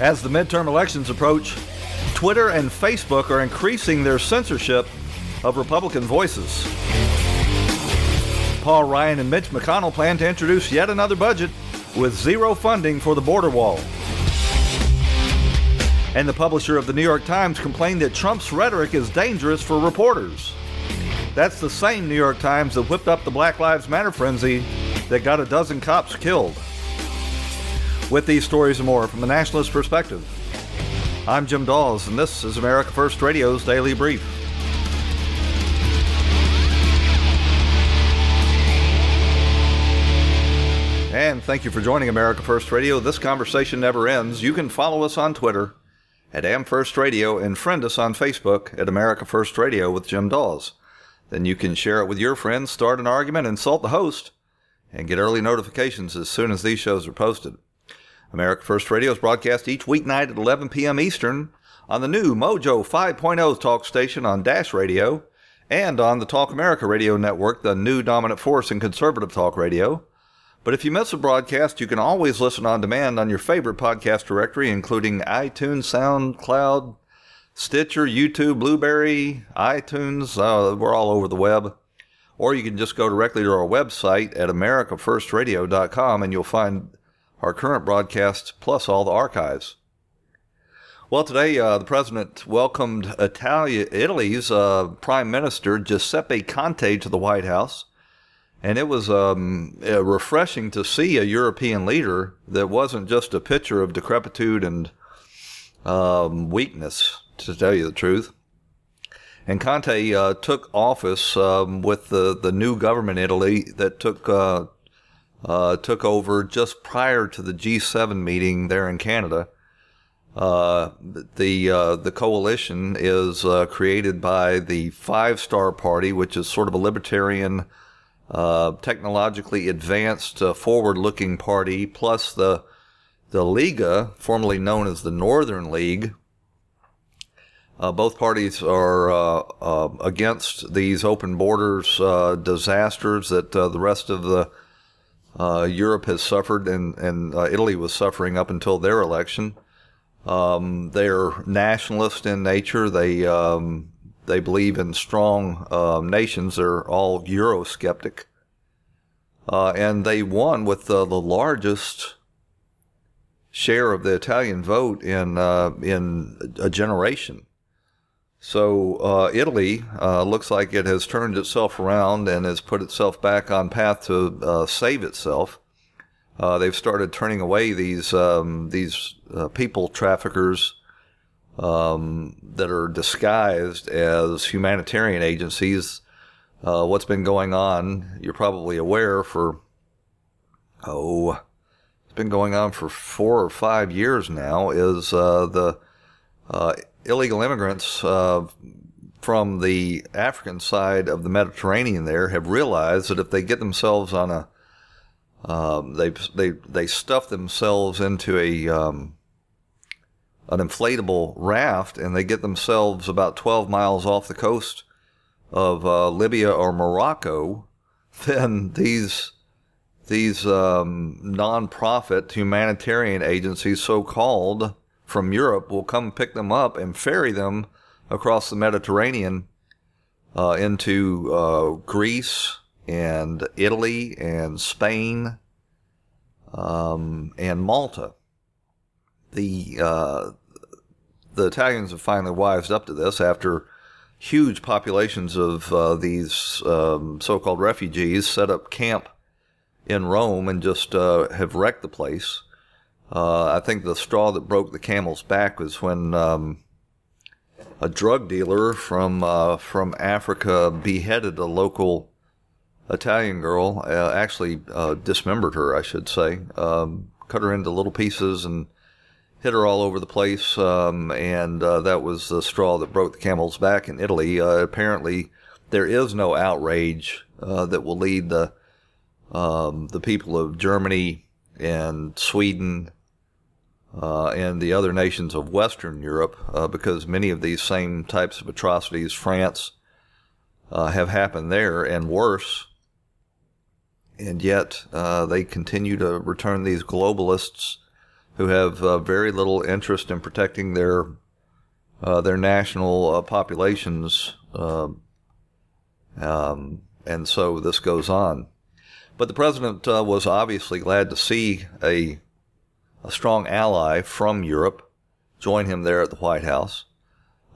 As the midterm elections approach, Twitter and Facebook are increasing their censorship of Republican voices. Paul Ryan and Mitch McConnell plan to introduce yet another budget with zero funding for the border wall. And the publisher of the New York Times complained that Trump's rhetoric is dangerous for reporters. That's the same New York Times that whipped up the Black Lives Matter frenzy that got a dozen cops killed. With these stories and more from the nationalist perspective, I'm Jim Dawes, and this is America First Radio's Daily Brief. And thank you for joining America First Radio. This conversation never ends. You can follow us on Twitter at AmFirst Radio and friend us on Facebook at America First Radio with Jim Dawes. Then you can share it with your friends, start an argument, insult the host, and get early notifications as soon as these shows are posted. America First Radio is broadcast each weeknight at 11 p.m. Eastern on the new Mojo 5.0 talk station on Dash Radio and on the Talk America Radio Network, the new dominant force in conservative talk radio. But if you miss a broadcast, you can always listen on demand on your favorite podcast directory, including iTunes, SoundCloud, Stitcher, YouTube, Blubrry, iTunes. Uh, we're all over the web. Or you can just go directly to our website at americafirstradio.com and you'll find our current broadcasts, plus all the archives. Well, today uh, the president welcomed Italia, Italy's uh, Prime Minister Giuseppe Conte to the White House, and it was um, refreshing to see a European leader that wasn't just a picture of decrepitude and um, weakness, to tell you the truth. And Conte uh, took office um, with the, the new government in Italy that took uh, took over just prior to the G7 meeting there in Canada. Uh, the uh, the coalition is uh, created by the Five Star Party, which is sort of a libertarian, uh, technologically advanced, uh, forward-looking party, plus the the Liga, formerly known as the Northern League. both parties are against these open borders disasters that the rest of the uh, Europe has suffered, and, and uh, Italy was suffering up until their election. Um, they're nationalist in nature. They um, they believe in strong uh, nations. They're all Eurosceptic, uh, and they won with the largest share of the Italian vote in uh, in a generation. So uh, Italy uh, looks like it has turned itself around and has put itself back on path to uh, save itself. Uh, they've started turning away these um, these uh, people traffickers um, that are disguised as humanitarian agencies. Uh, what's been going on? You're probably aware for oh, it's been going on for four or five years now. Is the illegal immigrants uh, from the African side of the Mediterranean there have realized that if they get themselves on a um, they they they stuff themselves into a um, an inflatable raft and they get themselves about 12 miles off the coast of uh, Libya or Morocco, then these these um, non-profit humanitarian agencies, so called, from Europe will come pick them up and ferry them across the Mediterranean uh, into uh, Greece and Italy and Spain um, and Malta. The uh, the Italians have finally wised up to this after huge populations of uh, these um, so-called refugees set up camp in Rome and just uh, have wrecked the place. Uh, I think the straw that broke the camel's back was when um, a drug dealer from uh, from Africa beheaded a local Italian girl, uh, actually uh, dismembered her, I should say, um, cut her into little pieces and hit her all over the place. Um, and uh, that was the straw that broke the camel's back in Italy. Uh, apparently, there is no outrage that will lead the um, the people of Germany and Sweden uh, and the other nations of Western Europe, uh, because many of these same types of atrocities, France, uh, have happened there and worse. And yet uh, they continue to return these globalists who have uh, very little interest in protecting their uh, their national populations. Um, and so this goes on. But the president was obviously glad to see a a strong ally from Europe, join him there at the White House.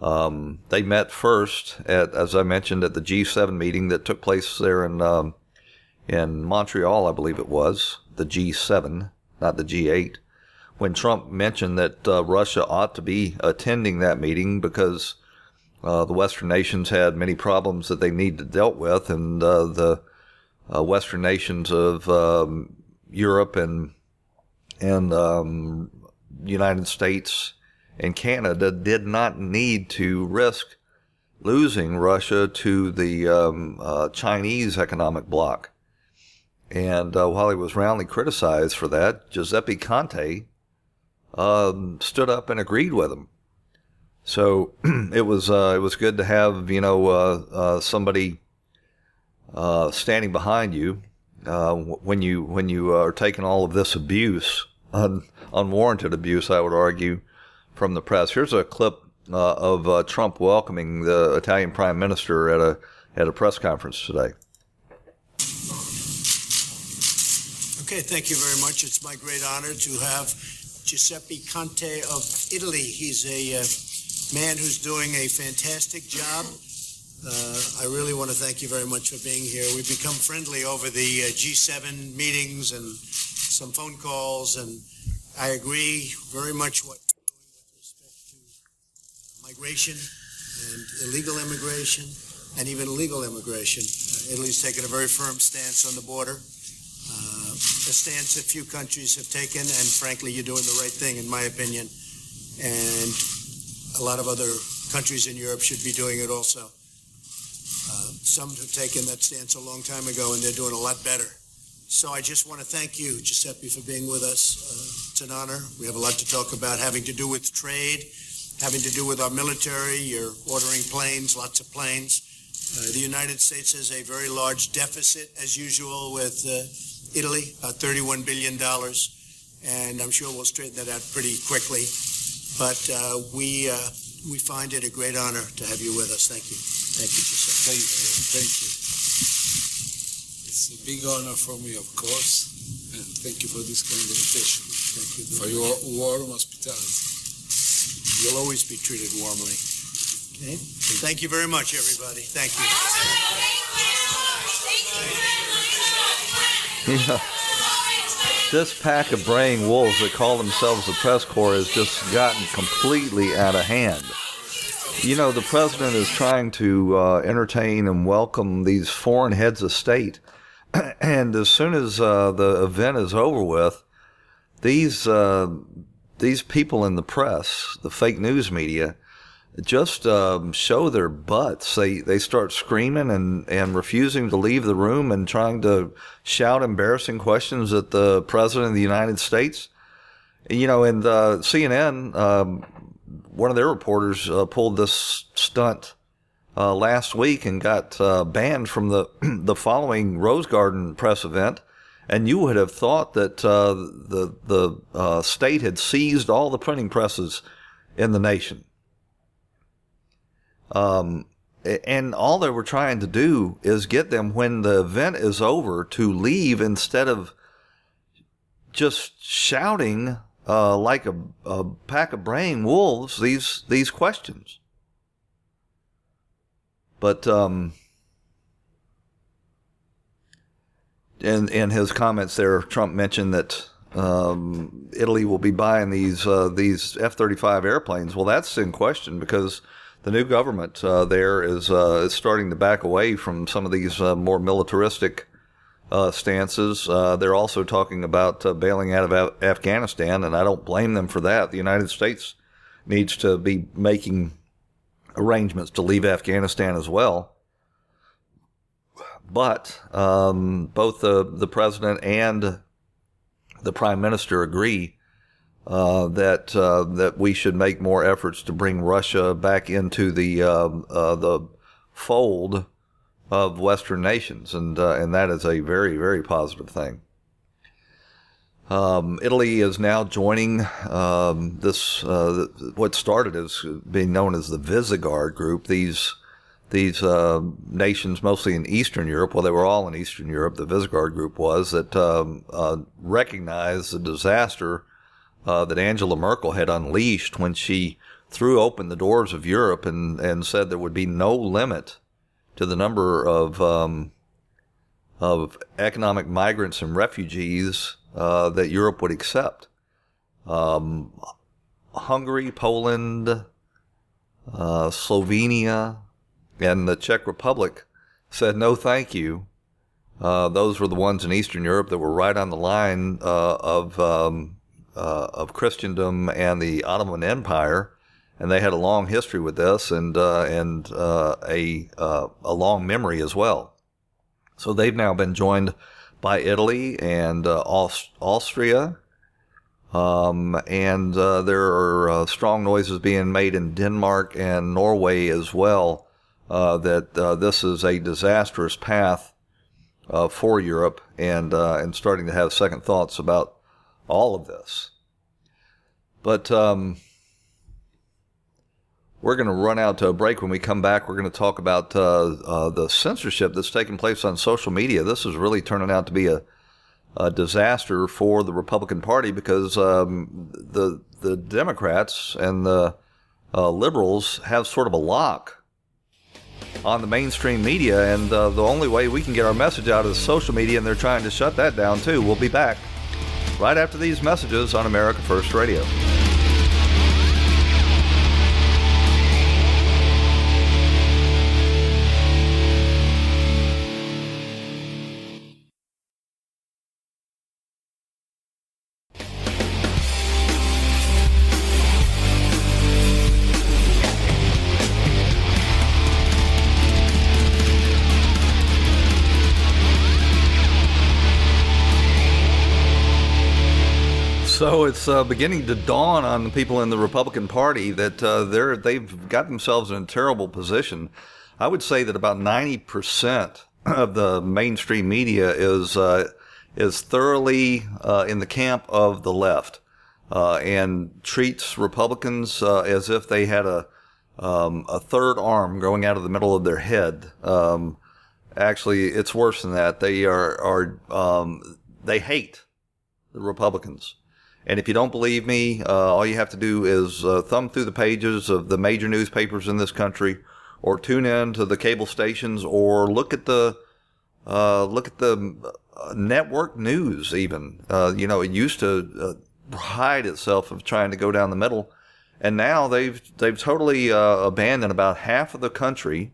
Um, they met first at, as I mentioned, at the G7 meeting that took place there in um, in Montreal, I believe it was the G7, not the G8. When Trump mentioned that uh, Russia ought to be attending that meeting because uh, the Western nations had many problems that they needed dealt with, and uh, the uh, Western nations of um, Europe and and um, United States and Canada did not need to risk losing Russia to the um, uh, Chinese economic bloc. And uh, while he was roundly criticized for that, Giuseppe Conte um, stood up and agreed with him. So it was uh, it was good to have you know uh, uh, somebody uh, standing behind you uh, when you when you are taking all of this abuse, un, unwarranted abuse, I would argue, from the press. Here's a clip uh, of uh, Trump welcoming the Italian Prime Minister at a at a press conference today. Okay, thank you very much. It's my great honor to have Giuseppe Conte of Italy. He's a uh, man who's doing a fantastic job uh, I really want to thank you very much for being here. We've become friendly over the uh, G7 meetings and some phone calls, and I agree very much what you're doing with respect to migration and illegal immigration and even legal immigration. Uh, Italy's taken a very firm stance on the border, uh, a stance a few countries have taken, and frankly, you're doing the right thing, in my opinion. And a lot of other countries in Europe should be doing it also. Some have taken that stance a long time ago, and they're doing a lot better. So I just want to thank you, Giuseppe, for being with us. Uh, it's an honor. We have a lot to talk about, having to do with trade, having to do with our military. You're ordering planes, lots of planes. Uh, the United States has a very large deficit, as usual, with uh, Italy, about $31 billion. And I'm sure we'll straighten that out pretty quickly. But uh, we, uh, we find it a great honor to have you with us. Thank you. Thank you, Giuseppe. Thank you. Thank you. It's a big honor for me, of course, and thank you for this kind invitation. Thank you. For your warm hospitality. You'll always be treated warmly. Okay. Thank you very much, everybody. Thank you. Yeah. This pack of braying wolves that call themselves the press corps has just gotten completely out of hand. You know, the president is trying to uh, entertain and welcome these foreign heads of state. and as soon as uh, the event is over with, these uh, these people in the press, the fake news media, just um, show their butts. They they start screaming and, and refusing to leave the room and trying to shout embarrassing questions at the president of the United States. You know, and uh, CNN, um, one of their reporters uh, pulled this stunt uh, last week and got uh, banned from the the following Rose Garden press event. And you would have thought that uh, the the uh, state had seized all the printing presses in the nation. Um, and all they were trying to do is get them when the event is over to leave instead of just shouting uh, like a, a, pack of braying wolves these these questions. But um, in in his comments there, Trump mentioned that um, Italy will be buying these uh, these F thirty five airplanes. Well, that's in question because the new government uh, there is uh, is starting to back away from some of these uh, more militaristic uh, stances. Uh, they're also talking about uh, bailing out of Af- Afghanistan, and I don't blame them for that. The United States needs to be making arrangements to leave Afghanistan as well. But um, both the the president and the prime minister agree uh, that uh, that we should make more efforts to bring Russia back into the uh, uh the fold of Western nations, and uh, and that is a very very positive thing. Um, Italy is now joining um, this uh, what started as being known as the Visegrad Group. These these nations, mostly in Eastern Europe, well, they were all in Eastern Europe. The Visegrad Group was that um, recognized the disaster uh, that Angela Merkel had unleashed when she threw open the doors of Europe and, and said there would be no limit to the number of um, of economic migrants and refugees uh, that Europe would accept. Um, Hungary, Poland, uh, Slovenia, and the Czech Republic said no, thank you. Uh, those were the ones in Eastern Europe that were right on the line uh, of um, uh, of Christendom and the Ottoman Empire, and they had a long history with this and uh, and uh, a uh, a long memory as well. So they've now been joined by Italy and uh, Aust- Austria, um, and uh, there are strong noises being made in Denmark and Norway as well. that this is a disastrous path for Europe, and and starting to have second thoughts about all of this. But um, we're going to run out to a break. When we come back, we're going to talk about uh, uh, the censorship that's taking place on social media. This is really turning out to be a, a disaster for the Republican Party because um, the the Democrats and the uh, liberals have sort of a lock on the mainstream media, and uh, the only way we can get our message out is social media, and they're trying to shut that down too. We'll be back right after these messages on America First Radio. Uh, beginning to dawn on the people in the Republican Party that uh, they're they've got themselves in a terrible position. I would say that about ninety percent of the mainstream media is uh, is thoroughly uh, in the camp of the left uh, and treats Republicans uh, as if they had a um, a third arm growing out of the middle of their head. Um, actually, it's worse than that. They are are um, they hate the Republicans. And if you don't believe me, uh, all you have to do is uh, thumb through the pages of the major newspapers in this country, or tune in to the cable stations, or look at the uh, look at the uh, network news. Even uh, you know, it used to uh, hide itself of trying to go down the middle, and now they've they've totally abandoned about half of the country.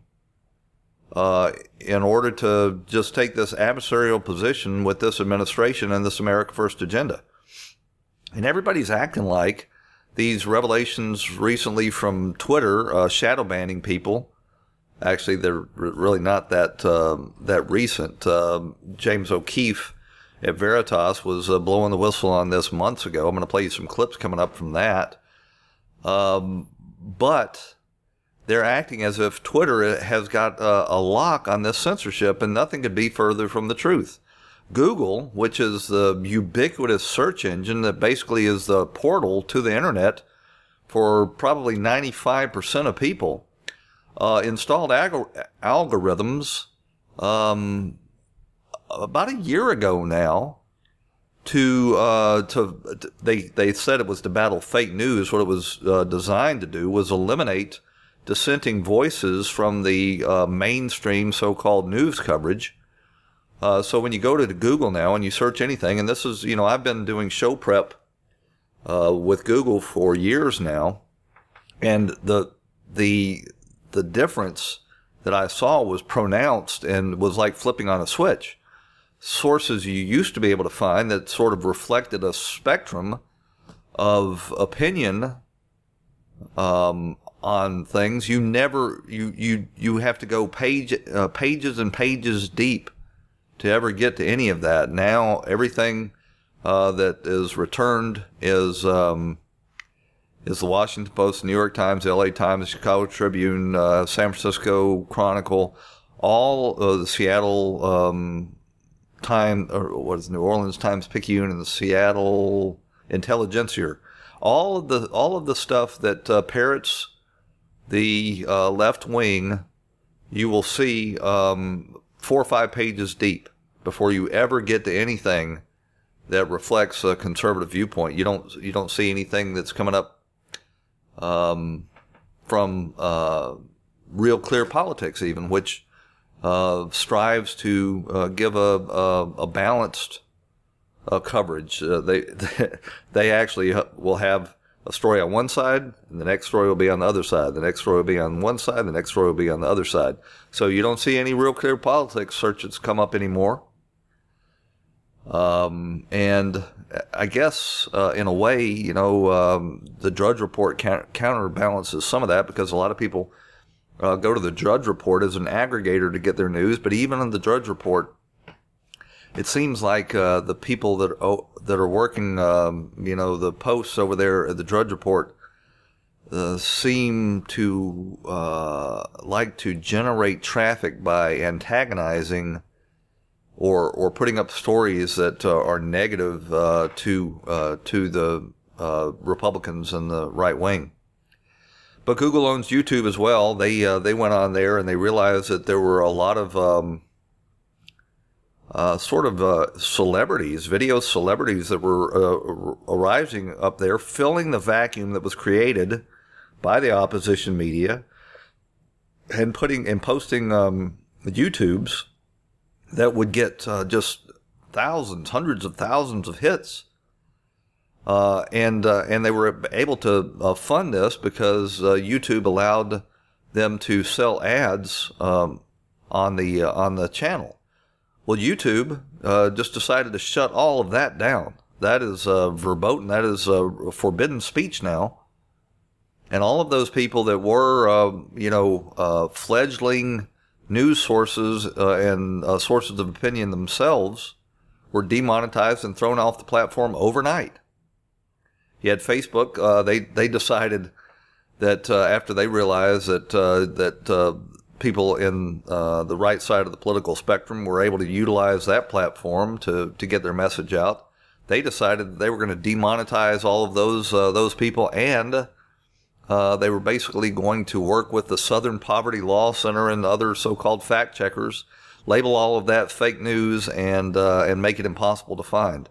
in order to just take this adversarial position with this administration and this America First agenda. And everybody's acting like these revelations recently from Twitter, uh, shadow banning people. Actually, they're really not that um, that recent. Um, James O'Keefe at Veritas was uh, blowing the whistle on this months ago. I'm going to play you some clips coming up from that. Um, but they're acting as if Twitter has got uh, a lock on this censorship, and nothing could be further from the truth. Google, which is the ubiquitous search engine that basically is the portal to the internet for probably 95% of people, uh, installed ag- algorithms um, about a year ago now to uh, to they they said it was to battle fake news. What it was uh, designed to do was eliminate dissenting voices from the uh, mainstream so-called news coverage uh, so when you go to Google now and you search anything, and this is, you know, I've been doing show prep uh, with Google for years now, and the the the difference that I saw was pronounced and was like flipping on a switch. Sources you used to be able to find that sort of reflected a spectrum of opinion um, on things. You never you you you have to go page uh, pages and pages deep to ever get to any of that. Now everything uh, that is returned is um, is the Washington Post, New York Times, L.A. Times, Chicago Tribune, uh, San Francisco Chronicle, all uh, the Seattle um, Time or what is New Orleans Times Picayune and the Seattle Intelligencer. All of the all of the stuff that uh, parrots the uh, left wing, you will see um, four or five pages deep before you ever get to anything that reflects a conservative viewpoint. You don't you don't see anything that's coming up um, from uh, real clear politics, even which uh, strives to uh, give a, a, a balanced uh, coverage. Uh, they they actually will have a story on one side, and the next story will be on the other side. The next story will be on one side, the next story will be on the other side. So you don't see any real clear politics searches come up anymore. Um, and I guess uh, in a way, you know, um, the Drudge Report counterbalances some of that because a lot of people uh, go to the Drudge Report as an aggregator to get their news. But even in the Drudge Report, it seems like uh, the people that oh, that are working, um, you know, the posts over there at the Drudge Report uh, seem to uh, like to generate traffic by antagonizing or or putting up stories that uh, are negative uh, to uh, to the Republicans and the right wing. But Google owns YouTube as well. They they went on there and they realized that there were a lot of um, uh, sort of uh, celebrities, video celebrities that were uh, arising up there, filling the vacuum that was created by the opposition media, and putting and posting um, YouTubes that would get uh, just thousands, hundreds of thousands of hits. Uh, and uh, and they were able to fund this because YouTube allowed them to sell ads um, on the on the channel. Well, YouTube uh, just decided to shut all of that down. That is uh, verboten. That is uh, forbidden speech now. And all of those people that were, uh, you know, uh, fledgling news sources uh, and sources of opinion themselves were demonetized and thrown off the platform overnight. You had Facebook. they they decided that after they realized that that people in uh, the right side of the political spectrum were able to utilize that platform to, to get their message out. They decided they were going to demonetize all of those uh, those people, and uh, they were basically going to work with the Southern Poverty Law Center and other so-called fact checkers, label all of that fake news, and uh, and make it impossible to find.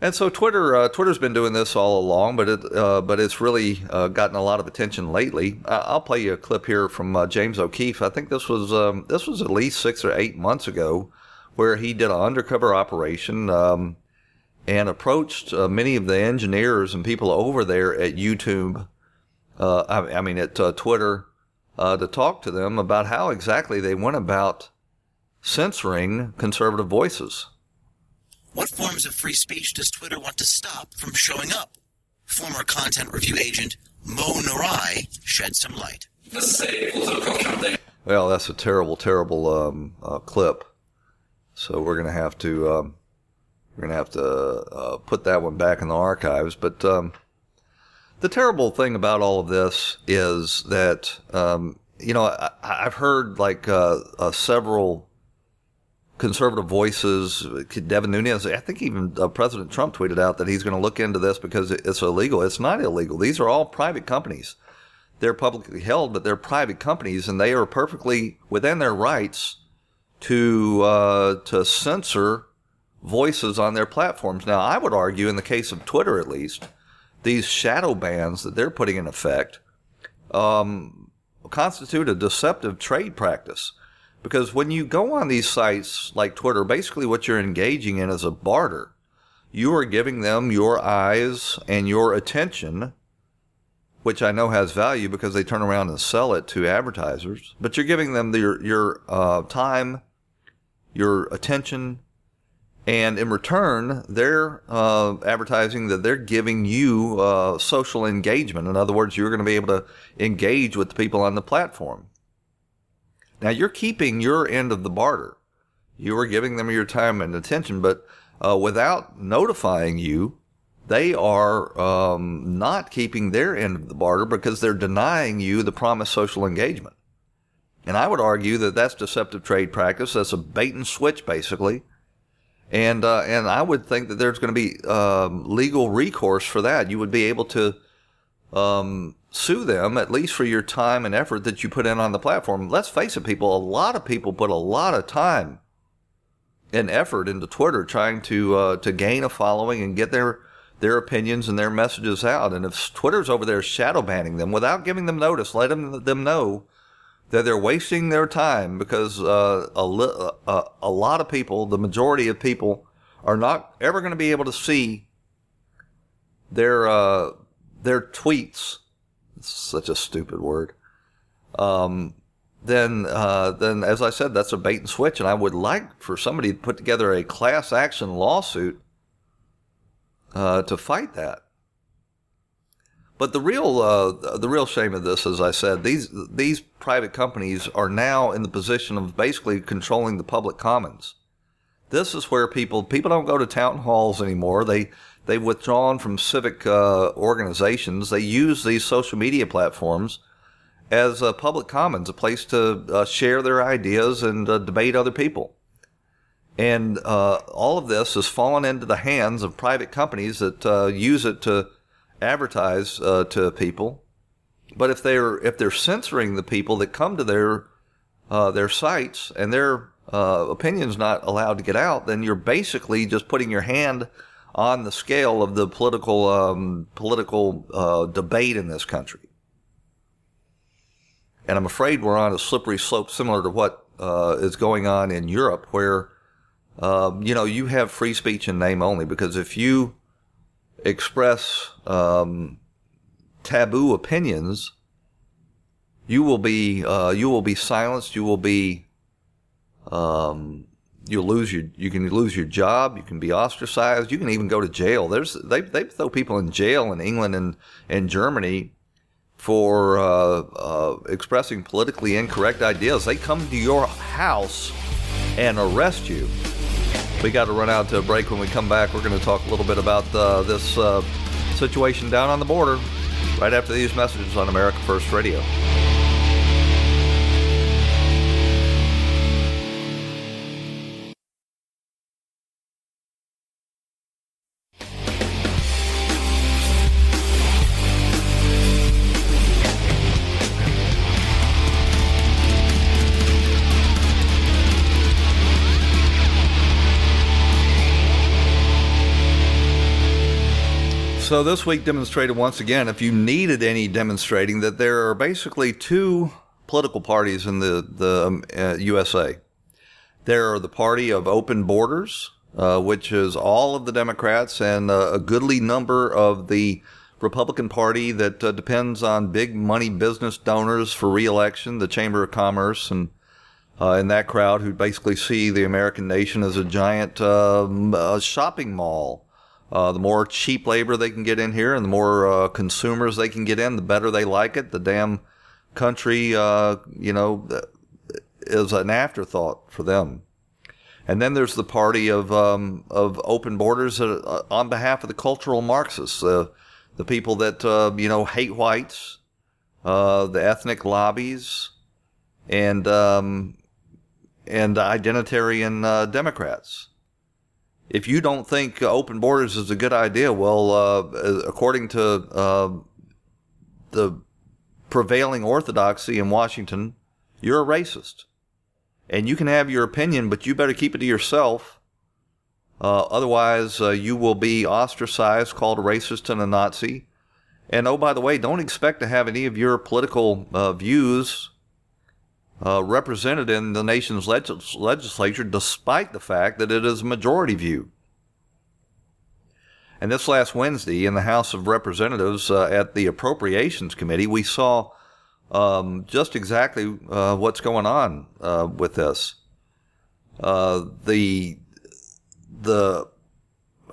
And so Twitter, uh, Twitter's been doing this all along, but it, uh, but it's really uh, gotten a lot of attention lately. I'll play you a clip here from uh, James O'Keefe. I think this was um, this was at least six or eight months ago, where he did an undercover operation um, and approached uh, many of the engineers and people over there at YouTube. Uh, I, I, mean, at Twitter, to talk to them about how exactly they went about censoring conservative voices. What forms of free speech does Twitter want to stop from showing up? Former content review agent Mo Norai shed some light. Well, that's a terrible, terrible um, uh, clip. So we're going to have to um, we're to have to uh, put that one back in the archives. But um, the terrible thing about all of this is that um, you know I, have heard like uh, uh several conservative voices, Devin Nunes, I think even uh, President Trump tweeted out that he's going to look into this because it's illegal. It's not illegal. These are all private companies. They're publicly held, but they're private companies, and they are perfectly within their rights to uh, to censor voices on their platforms. Now, I would argue, in the case of Twitter at least, these shadow bans that they're putting in effect um, constitute a deceptive trade practice because when you go on these sites like Twitter, basically what you're engaging in is a barter. You are giving them your eyes and your attention which I know has value because they turn around and sell it to advertisers. But you're giving them your your uh, time, your attention, and in return, they're uh, advertising that they're giving you uh, social engagement. In other words, you're going to be able to engage with the people on the platform. Now, you're keeping your end of the barter. You are giving them your time and attention, but uh, without notifying you, they are um, not keeping their end of the barter because they're denying you the promised social engagement. And I would argue that that's deceptive trade practice. That's a bait and switch, basically and uh, and I would think that there's going to be um, legal recourse for that. You would be able to um, sue them at least for your time and effort that you put in on the platform. Let's face it, people. A lot of people put a lot of time and effort into Twitter trying to uh, to gain a following and get their their opinions and their messages out. And if Twitter's over there shadow banning them without giving them notice, letting them know that they're wasting their time because uh, a, li- uh, a lot of people, the majority of people, are not ever going to be able to see their uh, their tweets. It's such a stupid word. Um, then, uh, then, as I said, that's a bait and switch, and I would like for somebody to put together a class action lawsuit uh, to fight that. But the real uh, the real shame of this, as I said, these these private companies are now in the position of basically controlling the public commons. This is where people people don't go to town halls anymore. They they've withdrawn from civic uh, organizations. They use these social media platforms as a public commons, a place to uh, share their ideas and uh, debate other people. And uh, all of this has fallen into the hands of private companies that uh, use it to advertise uh, to people. But if they're if they're censoring the people that come to their their sites and their opinions not allowed to get out, then you're basically just putting your hand on the scale of the political um, political uh, debate in this country. And I'm afraid we're on a slippery slope similar to what uh, is going on in Europe, where um, you know you have free speech in name only. Because if you express um, taboo opinions, you will be uh, you will be silenced. You will be um, you'll lose your you can lose your job. You can be ostracized. You can even go to jail. There's they they throw people in jail in England and and Germany for uh, uh, expressing politically incorrect ideas. They come to your house and arrest you. We got to run out to a break. When we come back, we're going to talk a little bit about uh, this uh, situation down on the border right after these messages on America First Radio. So this week demonstrated once again, if you needed any demonstrating, that there are basically two political parties in the the um, uh, USA. There are the party of open borders, uh, which is all of the Democrats and uh, a goodly number of the Republican Party that uh, depends on big money business donors for reelection, the Chamber of Commerce, and uh, in that crowd who basically see the American nation as a giant um, shopping mall uh, the more cheap labor they can get in here and the more uh, consumers they can get in, the better they like it. The damn country, uh, you know, is an afterthought for them. And then there's the party of um, of open borders uh, on behalf of the cultural Marxists, uh, the people that uh, you know hate whites, the ethnic lobbies, and um, and identitarian Democrats if you don't think open borders is a good idea, well, uh, according to uh, the prevailing orthodoxy in Washington, you're a racist. And you can have your opinion, but you better keep it to yourself. Uh, otherwise, uh, you will be ostracized, called a racist and a Nazi. And oh, by the way, don't expect to have any of your political uh, views uh, represented in the nation's legis- legislature, despite the fact that it is a majority view. And this last Wednesday in the House of Representatives uh, at the Appropriations Committee, we saw um, just exactly uh, what's going on uh, with this. Uh, the the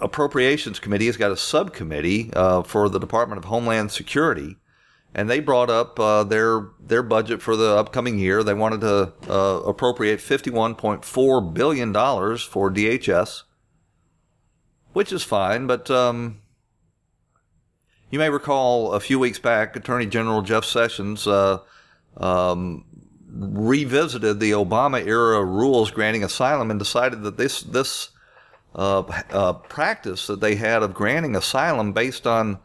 Appropriations Committee has got a subcommittee uh, for the Department of Homeland Security, and they brought up uh, their their budget for the upcoming year. They wanted to uh, appropriate fifty one point four billion dollars for DHS, which is fine. But um, you may recall a few weeks back, Attorney General Jeff Sessions uh, um, revisited the Obama era rules granting asylum and decided that this this uh, uh, practice that they had of granting asylum based on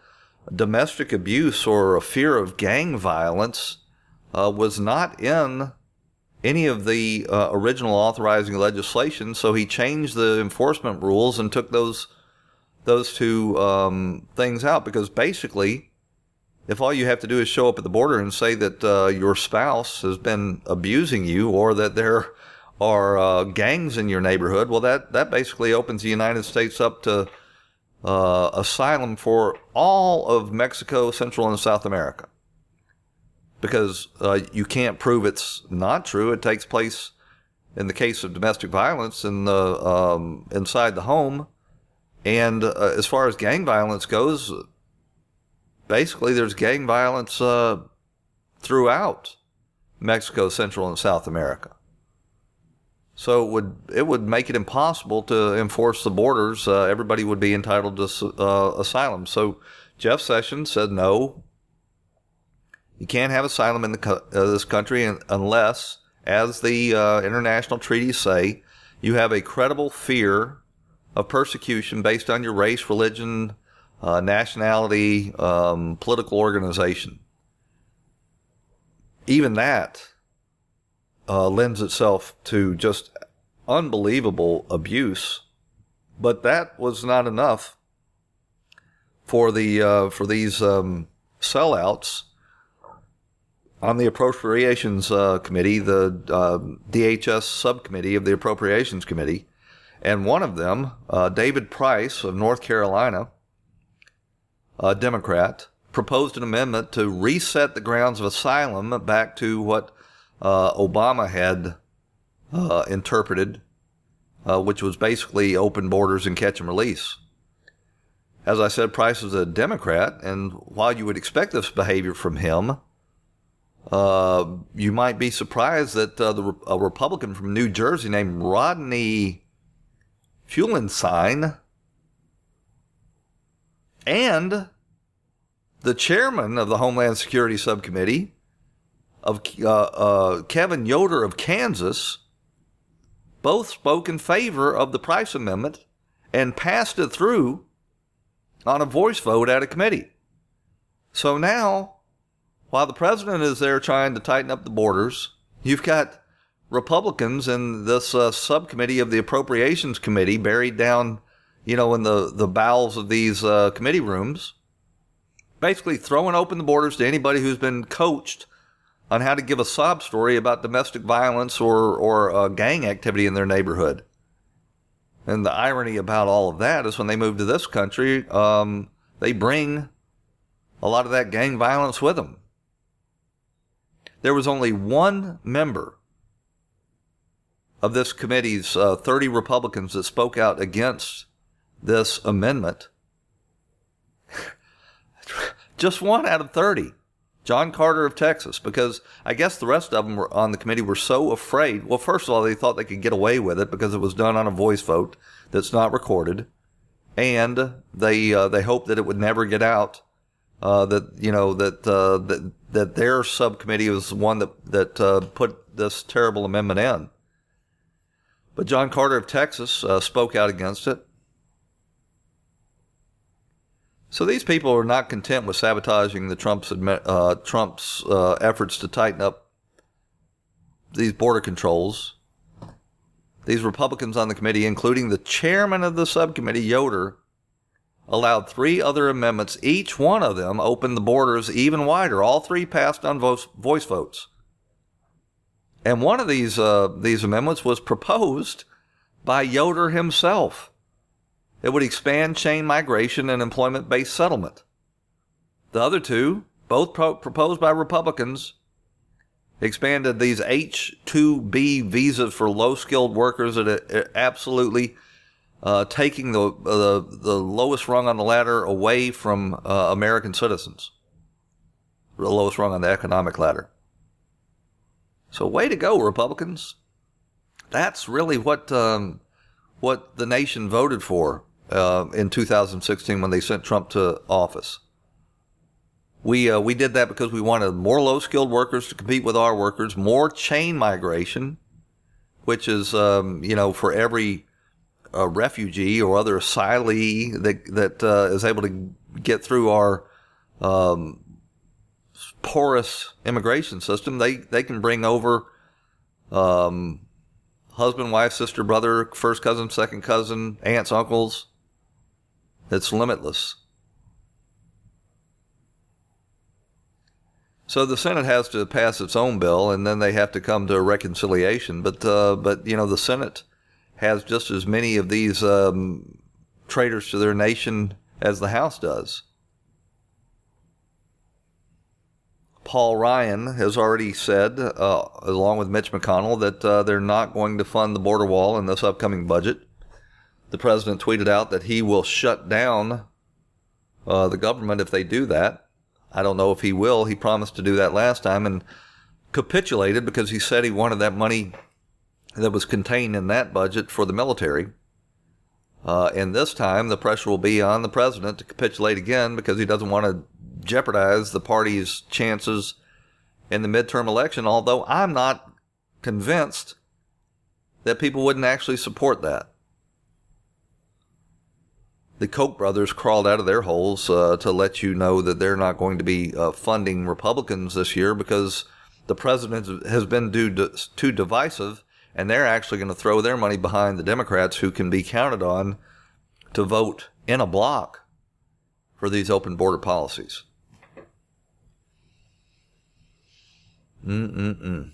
domestic abuse or a fear of gang violence uh, was not in any of the uh, original authorizing legislation. So he changed the enforcement rules and took those those two um, things out because basically, if all you have to do is show up at the border and say that uh, your spouse has been abusing you or that there are uh, gangs in your neighborhood, well, that that basically opens the United States up to uh, asylum for all of Mexico, Central and South America. Because uh, you can't prove it's not true. It takes place in the case of domestic violence in the um, inside the home, and uh, as far as gang violence goes, basically there's gang violence uh, throughout Mexico, Central and South America. So it would it would make it impossible to enforce the borders. Uh, everybody would be entitled to uh, asylum. So Jeff Sessions said no. You can't have asylum in the, uh, this country unless, as the uh, international treaties say, you have a credible fear of persecution based on your race, religion, uh, nationality, um, political organization. Even that uh, lends itself to just unbelievable abuse. But that was not enough for the uh, for these um, sellouts on the Appropriations uh, Committee, the DHS um, subcommittee of the Appropriations Committee, and one of them, uh, David Price of North Carolina, a Democrat, proposed an amendment to reset the grounds of asylum back to what uh, Obama had uh, interpreted, uh, which was basically open borders and catch and release. As I said, Price is a Democrat, and while you would expect this behavior from him, uh, you might be surprised that uh, the, a Republican from New Jersey named Rodney Frelinghuysen and the chairman of the Homeland Security Subcommittee, of uh, uh, Kevin Yoder of Kansas both spoke in favor of the Price Amendment and passed it through on a voice vote at a committee. So now, while the president is there trying to tighten up the borders, you've got Republicans in this uh, subcommittee of the Appropriations Committee buried down, you know, in the, the bowels of these uh, committee rooms, basically throwing open the borders to anybody who's been coached on how to give a sob story about domestic violence or, or uh, gang activity in their neighborhood. And the irony about all of that is when they move to this country, um, they bring a lot of that gang violence with them. There was only one member of this committee's uh, 30 Republicans that spoke out against this amendment. Just one out of 30. John Carter of Texas, because I guess the rest of them were on the committee were so afraid. Well, first of all, they thought they could get away with it because it was done on a voice vote that's not recorded, and they uh, they hoped that it would never get out. Uh, that you know that uh, that that their subcommittee was the one that that uh, put this terrible amendment in. But John Carter of Texas uh, spoke out against it. So these people are not content with sabotaging the Trump's uh, Trump's uh, efforts to tighten up these border controls. These Republicans on the committee, including the chairman of the subcommittee, Yoder, allowed three other amendments. Each one of them opened the borders even wider. All three passed on voice, voice votes. And one of these uh, these amendments was proposed by Yoder himself. It would expand chain migration and employment based settlement. The other two, both pro- proposed by Republicans, expanded these H 2B visas for low skilled workers at a, absolutely uh, taking the, the, the lowest rung on the ladder away from uh, American citizens, the lowest rung on the economic ladder. So, way to go, Republicans. That's really what um, what the nation voted for uh, in 2016 when they sent Trump to office. We uh, we did that because we wanted more low skilled workers to compete with our workers, more chain migration, which is um, you know for every uh, refugee or other asylee that that uh, is able to get through our um, porous immigration system, they they can bring over um, husband, wife, sister, brother, first cousin, second cousin, aunts, uncles. It's limitless. So the Senate has to pass its own bill, and then they have to come to a reconciliation. But uh, but you know the Senate has just as many of these um, traitors to their nation as the House does. Paul Ryan has already said, uh, along with Mitch McConnell, that uh, they're not going to fund the border wall in this upcoming budget. The president tweeted out that he will shut down uh, the government if they do that. I don't know if he will. He promised to do that last time and capitulated because he said he wanted that money that was contained in that budget for the military. Uh, and this time, the pressure will be on the president to capitulate again because he doesn't want to jeopardize the party's chances in the midterm election. Although I'm not convinced that people wouldn't actually support that the Koch brothers crawled out of their holes uh, to let you know that they're not going to be uh, funding Republicans this year because the president has been too, too divisive, and they're actually going to throw their money behind the Democrats who can be counted on to vote in a block for these open border policies. Mm-mm-mm.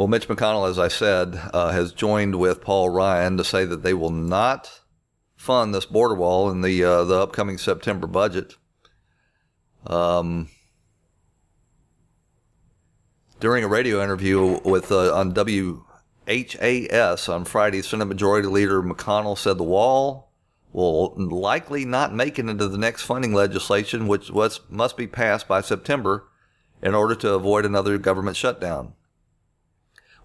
Well, Mitch McConnell, as I said, uh, has joined with Paul Ryan to say that they will not fund this border wall in the uh, the upcoming September budget. Um, during a radio interview with uh, on WHAS on Friday, Senate Majority Leader McConnell said the wall will likely not make it into the next funding legislation, which was, must be passed by September in order to avoid another government shutdown.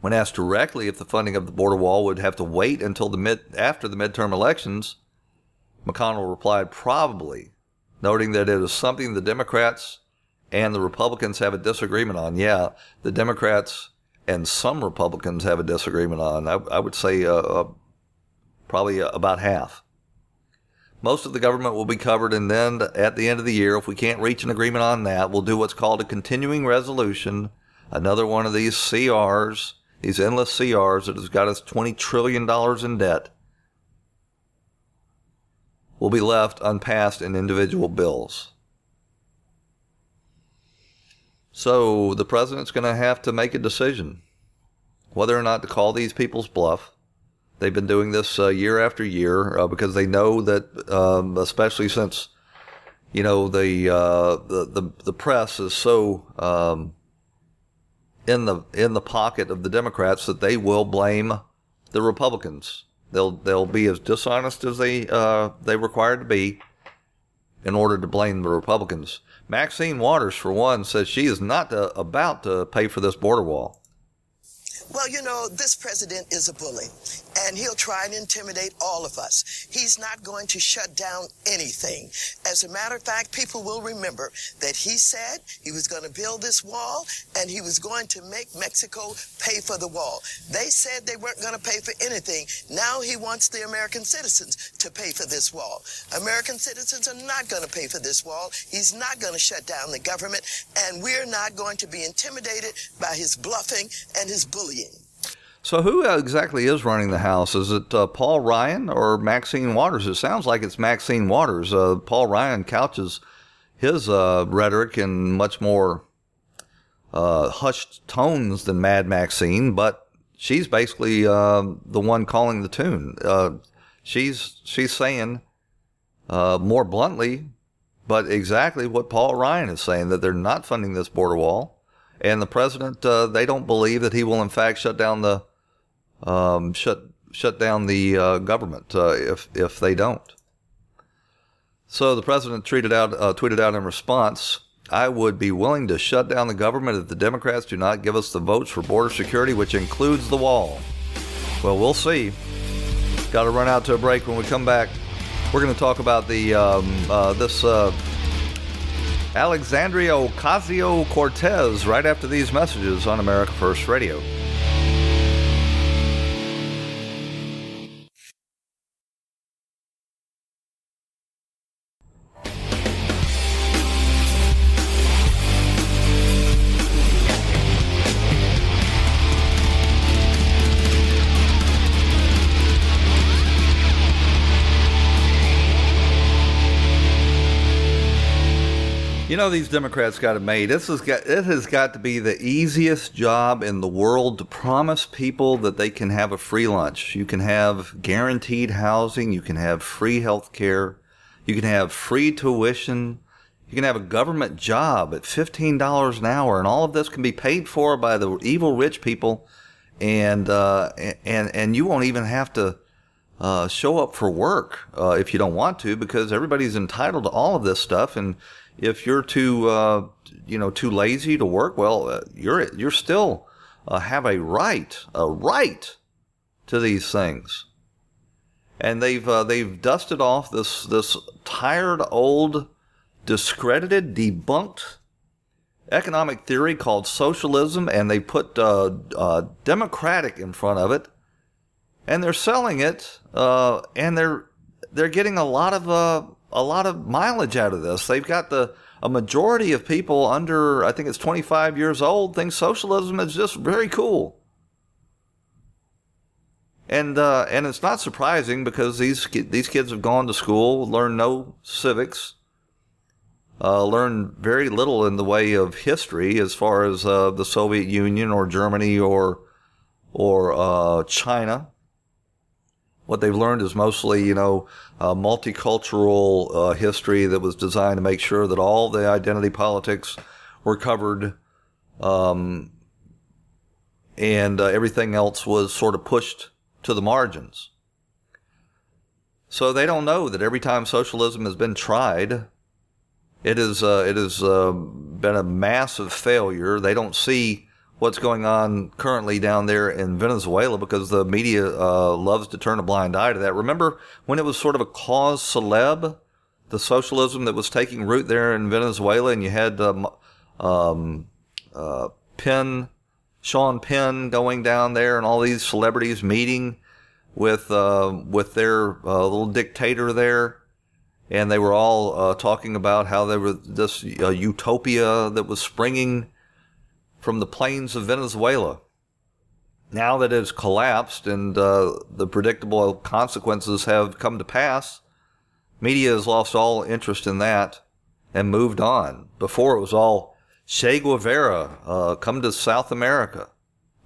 When asked directly if the funding of the border wall would have to wait until the mid after the midterm elections, McConnell replied probably, noting that it is something the Democrats and the Republicans have a disagreement on. Yeah, the Democrats and some Republicans have a disagreement on. I, I would say uh, uh, probably about half. Most of the government will be covered, and then at the end of the year, if we can't reach an agreement on that, we'll do what's called a continuing resolution, another one of these CRs these endless CRs that has got us $20 trillion in debt will be left unpassed in individual bills. So the president's going to have to make a decision whether or not to call these people's bluff. They've been doing this uh, year after year uh, because they know that, um, especially since you know the, uh, the the the press is so um, in the in the pocket of the Democrats that they will blame the Republicans. They'll they'll be as dishonest as they uh, they required to be in order to blame the Republicans. Maxine Waters, for one, says she is not to, about to pay for this border wall. Well, you know, this president is a bully and he'll try and intimidate all of us. He's not going to shut down anything. As a matter of fact, people will remember that he said he was going to build this wall and he was going to make Mexico pay for the wall. They said they weren't going to pay for anything. Now he wants the American citizens to pay for this wall. American citizens are not going to pay for this wall. He's not going to shut down the government and we're not going to be intimidated by his bluffing and his bullying. So, who exactly is running the House? Is it uh, Paul Ryan or Maxine Waters? It sounds like it's Maxine Waters. Uh, Paul Ryan couches his uh, rhetoric in much more uh, hushed tones than Mad Maxine, but she's basically uh, the one calling the tune. Uh, she's she's saying uh, more bluntly, but exactly what Paul Ryan is saying that they're not funding this border wall, and the president uh, they don't believe that he will in fact shut down the um, shut shut down the uh, government uh, if if they don't. So the president tweeted out tweeted out in response. I would be willing to shut down the government if the Democrats do not give us the votes for border security, which includes the wall. Well, we'll see. Got to run out to a break. When we come back, we're going to talk about the um, uh, this uh, Alexandria Ocasio Cortez right after these messages on America First Radio. You know these Democrats got it made. This has got it has got to be the easiest job in the world to promise people that they can have a free lunch. You can have guaranteed housing, you can have free health care, you can have free tuition, you can have a government job at $15 an hour and all of this can be paid for by the evil rich people and uh, and and you won't even have to uh, show up for work uh, if you don't want to because everybody's entitled to all of this stuff and if you're too, uh, you know, too lazy to work, well, uh, you're you're still uh, have a right, a right to these things. And they've uh, they've dusted off this this tired old, discredited, debunked economic theory called socialism, and they put uh, uh, democratic in front of it, and they're selling it, and they're they're getting a lot of a lot of mileage out of this. They've got the a majority of people under I think it's 25 years old think socialism is just very cool. And uh, and it's not surprising because these these kids have gone to school, learned no civics, uh, learned very little in the way of history as far as uh, the Soviet Union or Germany or or uh, China. What they've learned is mostly, you know, uh, multicultural uh, history that was designed to make sure that all the identity politics were covered, um, and uh, everything else was sort of pushed to the margins. So they don't know that every time socialism has been tried, it is uh, it has uh, been a massive failure. They don't see what's going on currently down there in Venezuela because the media uh, loves to turn a blind eye to that. Remember when it was sort of a cause celeb, the socialism that was taking root there in Venezuela, and you had um, um, uh, Penn, Sean Penn going down there, and all these celebrities meeting with uh, with their uh, little dictator there. And they were all uh, talking about how there was this uh, utopia that was springing from the plains of Venezuela. Now that it has collapsed and uh, the predictable consequences have come to pass, media has lost all interest in that and moved on. Before it was all Che Guevara, uh, come to South America.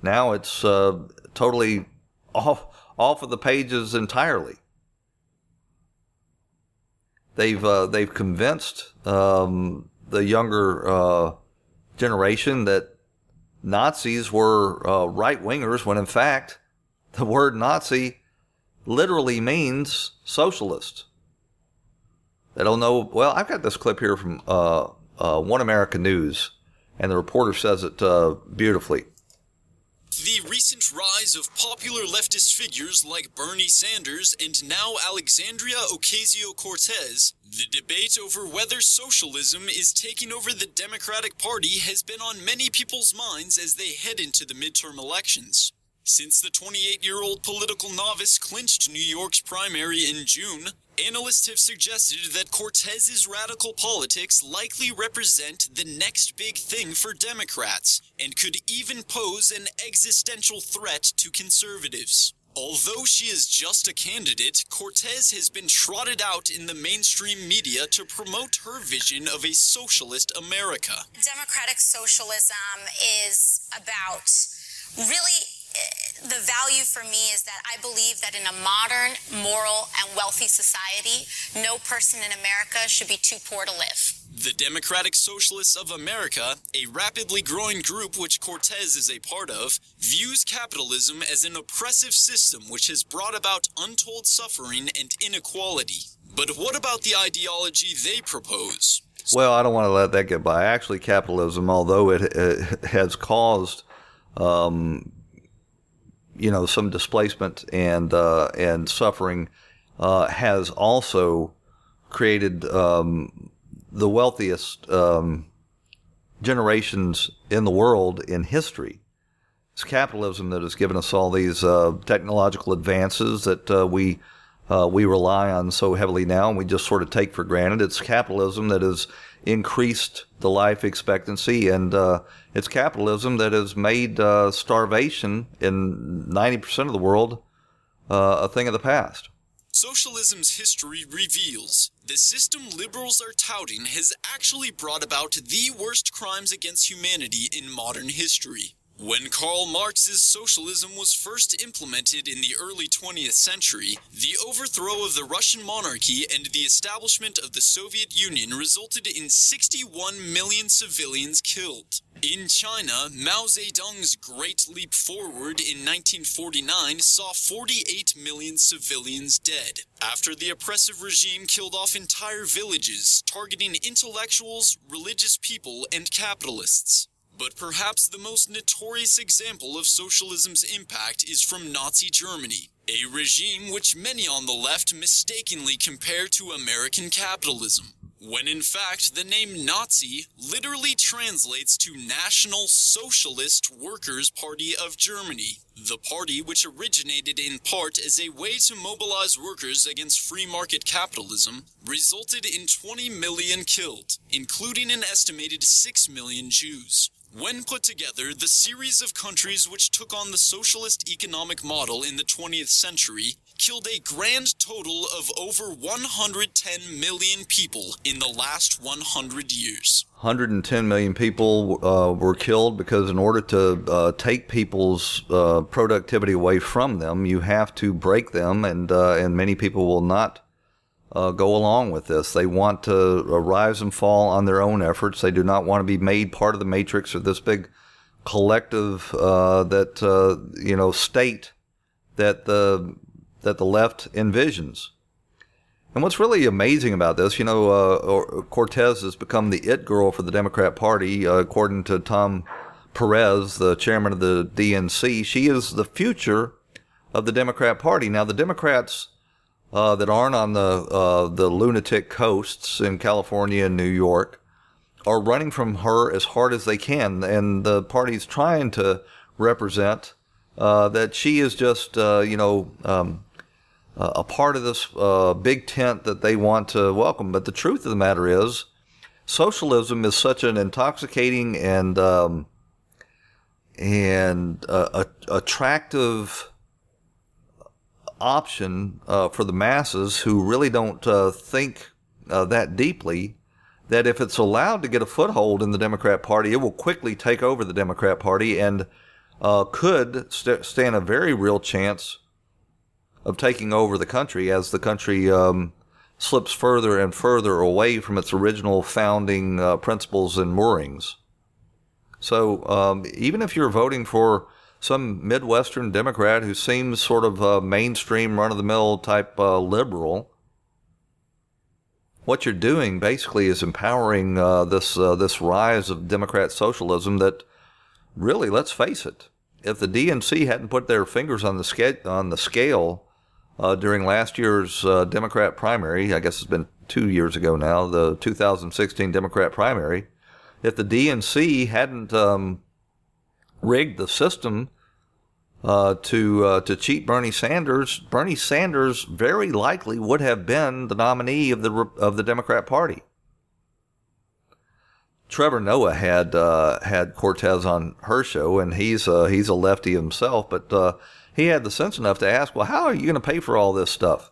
Now it's uh, totally off, off of the pages entirely. They've uh, they've convinced um, the younger uh, generation that Nazis were uh, right wingers when in fact the word Nazi literally means socialist. They don't know. Well, I've got this clip here from uh, uh, One America News, and the reporter says it uh, beautifully. The recent rise of popular leftist figures like Bernie Sanders and now Alexandria Ocasio Cortez, the debate over whether socialism is taking over the Democratic Party has been on many people's minds as they head into the midterm elections. Since the 28 year old political novice clinched New York's primary in June, Analysts have suggested that Cortez's radical politics likely represent the next big thing for Democrats and could even pose an existential threat to conservatives. Although she is just a candidate, Cortez has been trotted out in the mainstream media to promote her vision of a socialist America. Democratic socialism is about really eh, the value for me is that I believe that in a modern, moral, and wealthy society, no person in America should be too poor to live. The Democratic Socialists of America, a rapidly growing group which Cortez is a part of, views capitalism as an oppressive system which has brought about untold suffering and inequality. But what about the ideology they propose? Well, I don't want to let that get by. Actually, capitalism, although it, it has caused, um, you know, some displacement and uh, and suffering, uh, has also created um, the wealthiest um, generations in the world in history. It's capitalism that has given us all these uh, technological advances that uh, we uh, we rely on so heavily now, and we just sort of take for granted. It's capitalism that has increased the life expectancy, and uh, it's capitalism that has made uh, starvation in 90% of the world uh, a thing of the past. Socialism's history reveals the system liberals are touting has actually brought about the worst crimes against humanity in modern history. When Karl Marx's socialism was first implemented in the early 20th century, the overthrow of the Russian monarchy and the establishment of the Soviet Union resulted in 61 million civilians killed. In China, Mao Zedong's Great Leap Forward in 1949 saw 48 million civilians dead, after the oppressive regime killed off entire villages, targeting intellectuals, religious people, and capitalists. But perhaps the most notorious example of socialism's impact is from Nazi Germany, a regime which many on the left mistakenly compare to American capitalism, when in fact the name Nazi literally translates to National Socialist Workers' Party of Germany, the party which originated in part as a way to mobilize workers against free market capitalism, resulted in 20 million killed, including an estimated 6 million Jews. When put together, the series of countries which took on the socialist economic model in the 20th century killed a grand total of over 110 million people in the last 100 years. 110 million people uh, were killed because, in order to uh, take people's uh, productivity away from them, you have to break them, and uh, and many people will not uh, go along with this. They want to rise and fall on their own efforts. They do not want to be made part of the matrix or this big collective uh, that uh, you know state that the that the left envisions. And what's really amazing about this, you know, uh, Cortez has become the it girl for the Democrat Party, uh, according to Tom Perez, the chairman of the DNC. She is the future of the Democrat Party. Now, the Democrats uh, that aren't on the uh, the lunatic coasts in California and New York are running from her as hard as they can, and the party's trying to represent uh, that she is just uh, you know um, a part of this uh, big tent that they want to welcome. But the truth of the matter is, socialism is such an intoxicating and um, and uh, attractive option uh, for the masses who really don't uh, think uh, that deeply that if it's allowed to get a foothold in the Democrat Party, it will quickly take over the Democrat Party and uh, could st- stand a very real chance of taking over the country as the country um, slips further and further away from its original founding uh, principles and moorings. So um, even if you're voting for some Midwestern Democrat who seems sort of a mainstream, run of the mill type uh, liberal. What you're doing basically is empowering uh, this uh, this rise of Democrat socialism. That really, let's face it, if the DNC hadn't put their fingers on the scale on the scale uh, during last year's uh, Democrat primary, I guess it's been two years ago now, the 2016 Democrat primary. If the DNC hadn't um, rigged the system uh, to uh, to cheat Bernie Sanders, Bernie Sanders very likely would have been the nominee of the of the Democrat Party. Trevor Noah had uh, had Cortez on her show, and he's uh, he's a lefty himself, but uh, he had the sense enough to ask, "Well, how are you going to pay for all this stuff?"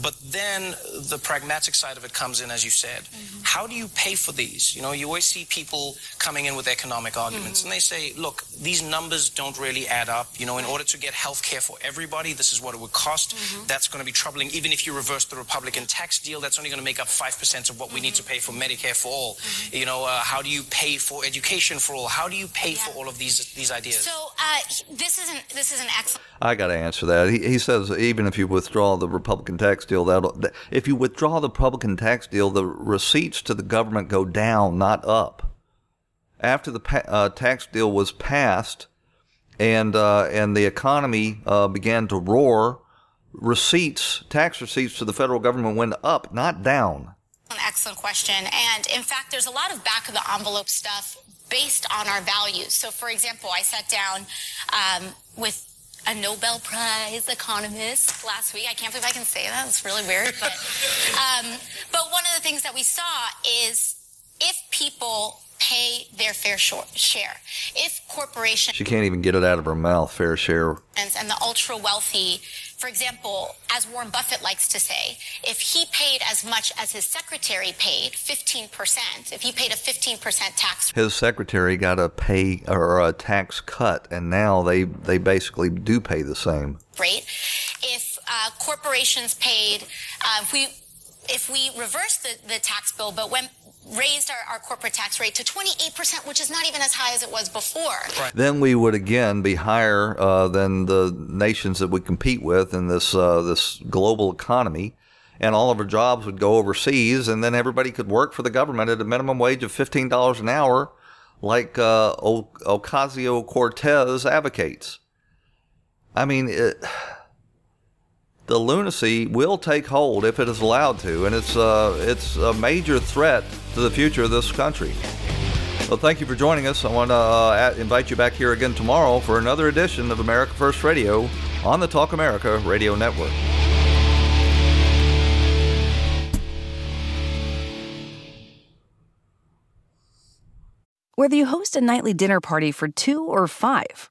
But then the pragmatic side of it comes in, as you said. Mm-hmm. How do you pay for these? You know, you always see people coming in with economic arguments mm-hmm. and they say, look, these numbers don't really add up. You know, in order to get health care for everybody, this is what it would cost. Mm-hmm. That's going to be troubling. Even if you reverse the Republican tax deal, that's only going to make up 5% of what we need to pay for Medicare for all. Mm-hmm. You know, uh, how do you pay for education for all? How do you pay yeah. for all of these these ideas? So uh, this isn't this is an excellent. I got to answer that. He, he says even if you withdraw the Republican tax deal, that if you withdraw the Republican tax deal, the receipts to the government go down, not up. After the uh, tax deal was passed, and uh, and the economy uh, began to roar, receipts, tax receipts to the federal government went up, not down. An excellent question, and in fact, there's a lot of back of the envelope stuff based on our values. So, for example, I sat down um, with a Nobel Prize economist last week. I can't believe I can say that. It's really weird. But, um, but one of the things that we saw is if people pay their fair share, if corporations. She can't even get it out of her mouth, fair share. And, and the ultra wealthy for example, as Warren Buffett likes to say, if he paid as much as his secretary paid, 15%, if he paid a 15% tax. His secretary got a pay or a tax cut, and now they, they basically do pay the same. Right? If uh, corporations paid, uh, if we if we reversed the, the tax bill, but when raised our, our, corporate tax rate to 28%, which is not even as high as it was before. Right. Then we would again be higher uh, than the nations that we compete with in this uh, this global economy, and all of our jobs would go overseas, and then everybody could work for the government at a minimum wage of $15 an hour, like uh, Ocasio Cortez advocates. I mean. It, the lunacy will take hold if it is allowed to, and it's uh, it's a major threat to the future of this country. Well, thank you for joining us. I want to uh, invite you back here again tomorrow for another edition of America First Radio on the Talk America Radio Network. Whether you host a nightly dinner party for two or five,